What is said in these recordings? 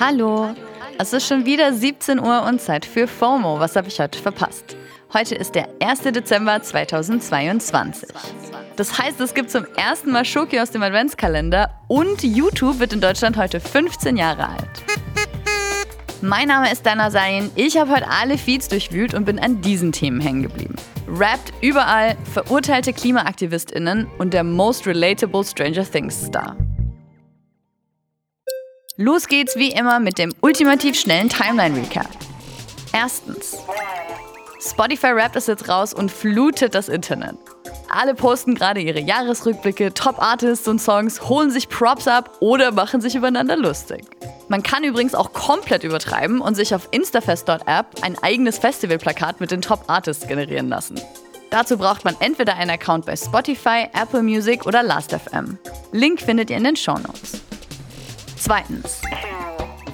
Hallo. Es ist schon wieder 17 Uhr und Zeit für FOMO. Was habe ich heute verpasst? Heute ist der 1. Dezember 2022. Das heißt, es gibt zum ersten Mal Schoki aus dem Adventskalender und YouTube wird in Deutschland heute 15 Jahre alt. Mein Name ist Dana Sayin. Ich habe heute alle Feeds durchwühlt und bin an diesen Themen hängen geblieben. Rappt überall, verurteilte KlimaaktivistInnen und der most relatable Stranger Things Star. Los geht's wie immer mit dem ultimativ schnellen Timeline Recap. Erstens. Spotify Rap ist jetzt raus und flutet das Internet. Alle posten gerade ihre Jahresrückblicke, Top-Artists und Songs, holen sich Props ab oder machen sich übereinander lustig. Man kann übrigens auch komplett übertreiben und sich auf Instafest.app ein eigenes Festivalplakat mit den Top-Artists generieren lassen. Dazu braucht man entweder einen Account bei Spotify, Apple Music oder Last.fm. Link findet ihr in den Show Notes. Zweitens.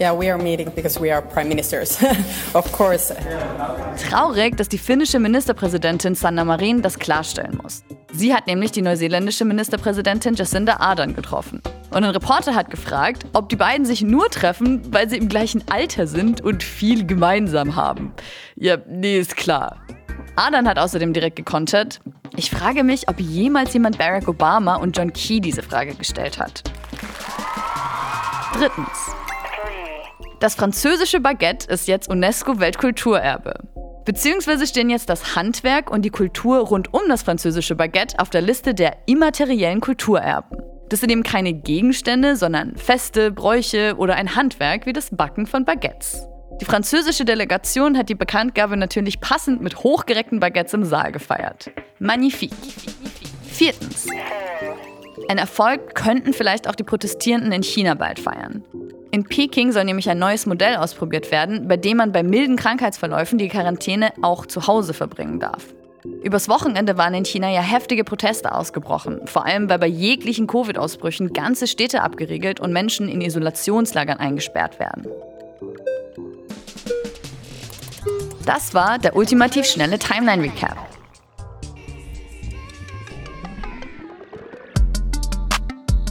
Yeah, we are meeting because we are prime ministers. of course. Traurig, dass die finnische Ministerpräsidentin Sanna Marin das klarstellen muss. Sie hat nämlich die neuseeländische Ministerpräsidentin Jacinda Ardern getroffen. Und ein Reporter hat gefragt, ob die beiden sich nur treffen, weil sie im gleichen Alter sind und viel gemeinsam haben. Ja, nee, ist klar. Ardern hat außerdem direkt gekontert. Ich frage mich, ob jemals jemand Barack Obama und John Key diese Frage gestellt hat. Drittens. Das französische Baguette ist jetzt UNESCO-Weltkulturerbe. Beziehungsweise stehen jetzt das Handwerk und die Kultur rund um das französische Baguette auf der Liste der immateriellen Kulturerben. Das sind eben keine Gegenstände, sondern Feste, Bräuche oder ein Handwerk wie das Backen von Baguettes. Die französische Delegation hat die Bekanntgabe natürlich passend mit hochgereckten Baguettes im Saal gefeiert. Magnifique. Viertens. Ein Erfolg könnten vielleicht auch die Protestierenden in China bald feiern. In Peking soll nämlich ein neues Modell ausprobiert werden, bei dem man bei milden Krankheitsverläufen die Quarantäne auch zu Hause verbringen darf. Übers Wochenende waren in China ja heftige Proteste ausgebrochen, vor allem weil bei jeglichen Covid-Ausbrüchen ganze Städte abgeriegelt und Menschen in Isolationslagern eingesperrt werden. Das war der ultimativ schnelle Timeline-Recap.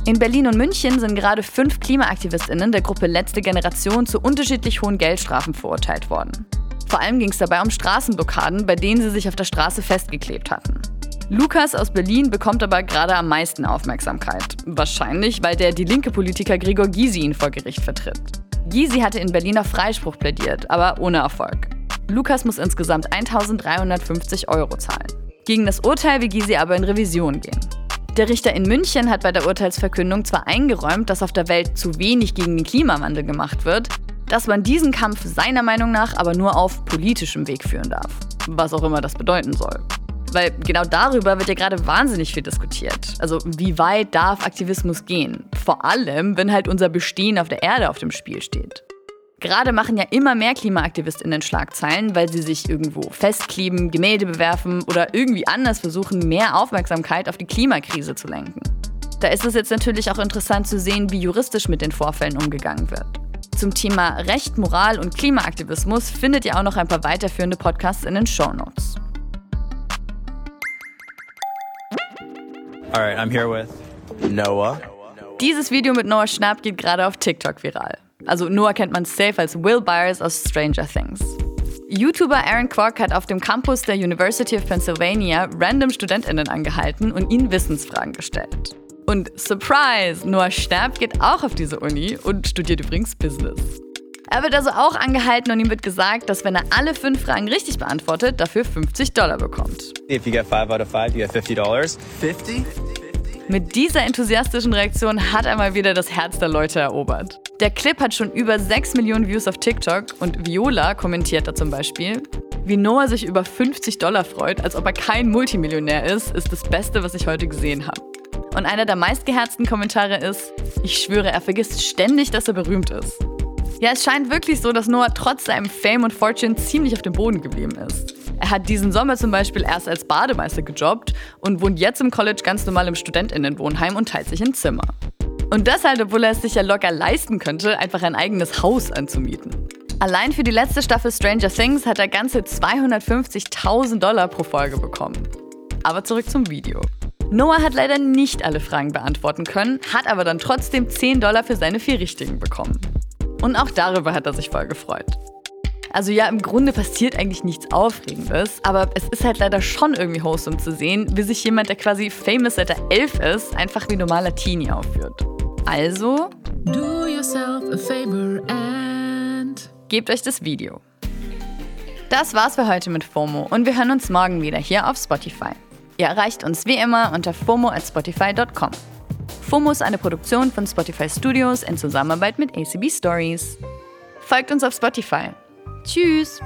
In Berlin und München sind gerade fünf KlimaaktivistInnen der Gruppe Letzte Generation zu unterschiedlich hohen Geldstrafen verurteilt worden. Vor allem ging es dabei um Straßenblockaden, bei denen sie sich auf der Straße festgeklebt hatten. Lukas aus Berlin bekommt aber gerade am meisten Aufmerksamkeit. Wahrscheinlich, weil der die linke Politiker Gregor Gysi ihn vor Gericht vertritt. Gysi hatte in Berlin auf Freispruch plädiert, aber ohne Erfolg. Lukas muss insgesamt 1350 Euro zahlen. Gegen das Urteil will Gysi aber in Revision gehen. Der Richter in München hat bei der Urteilsverkündung zwar eingeräumt, dass auf der Welt zu wenig gegen den Klimawandel gemacht wird, dass man diesen Kampf seiner Meinung nach aber nur auf politischem Weg führen darf. Was auch immer das bedeuten soll. Weil genau darüber wird ja gerade wahnsinnig viel diskutiert. Also wie weit darf Aktivismus gehen? Vor allem, wenn halt unser Bestehen auf der Erde auf dem Spiel steht. Gerade machen ja immer mehr KlimaaktivistInnen Schlagzeilen, weil sie sich irgendwo festkleben, Gemälde bewerfen oder irgendwie anders versuchen, mehr Aufmerksamkeit auf die Klimakrise zu lenken. Da ist es jetzt natürlich auch interessant zu sehen, wie juristisch mit den Vorfällen umgegangen wird. Zum Thema Recht, Moral und Klimaaktivismus findet ihr auch noch ein paar weiterführende Podcasts in den Show Notes. Alright, I'm here with Noah. Dieses Video mit Noah Schnapp geht gerade auf TikTok viral. Also Noah kennt man safe als Will Byers aus Stranger Things. YouTuber Aaron Kwok hat auf dem Campus der University of Pennsylvania random StudentInnen angehalten und ihnen Wissensfragen gestellt. Und Surprise! Noah Schnapp geht auch auf diese Uni und studiert übrigens Business. Er wird also auch angehalten und ihm wird gesagt, dass wenn er alle fünf Fragen richtig beantwortet, dafür 50 Dollar bekommt. If you get five out of five, you get fifty dollars. 50? Mit dieser enthusiastischen Reaktion hat er mal wieder das Herz der Leute erobert. Der Clip hat schon über 6 Millionen Views auf TikTok und Viola kommentiert da zum Beispiel. Wie Noah sich über 50 Dollar freut, als ob er kein Multimillionär ist, ist das Beste, was ich heute gesehen habe. Und einer der meistgeherzten Kommentare ist, ich schwöre, er vergisst ständig, dass er berühmt ist. Ja, es scheint wirklich so, dass Noah trotz seinem Fame und Fortune ziemlich auf dem Boden geblieben ist. Er hat diesen Sommer zum Beispiel erst als Bademeister gejobbt und wohnt jetzt im College ganz normal im Studentinnenwohnheim und teilt sich ein Zimmer. Und das halt, obwohl er es sich ja locker leisten könnte, einfach ein eigenes Haus anzumieten. Allein für die letzte Staffel Stranger Things hat er ganze 250.000 Dollar pro Folge bekommen. Aber zurück zum Video. Noah hat leider nicht alle Fragen beantworten können, hat aber dann trotzdem 10 Dollar für seine vier Richtigen bekommen. Und auch darüber hat er sich voll gefreut. Also ja, im Grunde passiert eigentlich nichts Aufregendes, aber es ist halt leider schon irgendwie wholesome zu sehen, wie sich jemand, der quasi famous seit er elf ist, einfach wie normaler Teenie aufführt. Also, Do yourself a favor and gebt euch das Video. Das war's für heute mit FOMO und wir hören uns morgen wieder hier auf Spotify. Ihr erreicht uns wie immer unter FOMO at Spotify.com. FOMO ist eine Produktion von Spotify Studios in Zusammenarbeit mit ACB Stories. Folgt uns auf Spotify. Tschüss!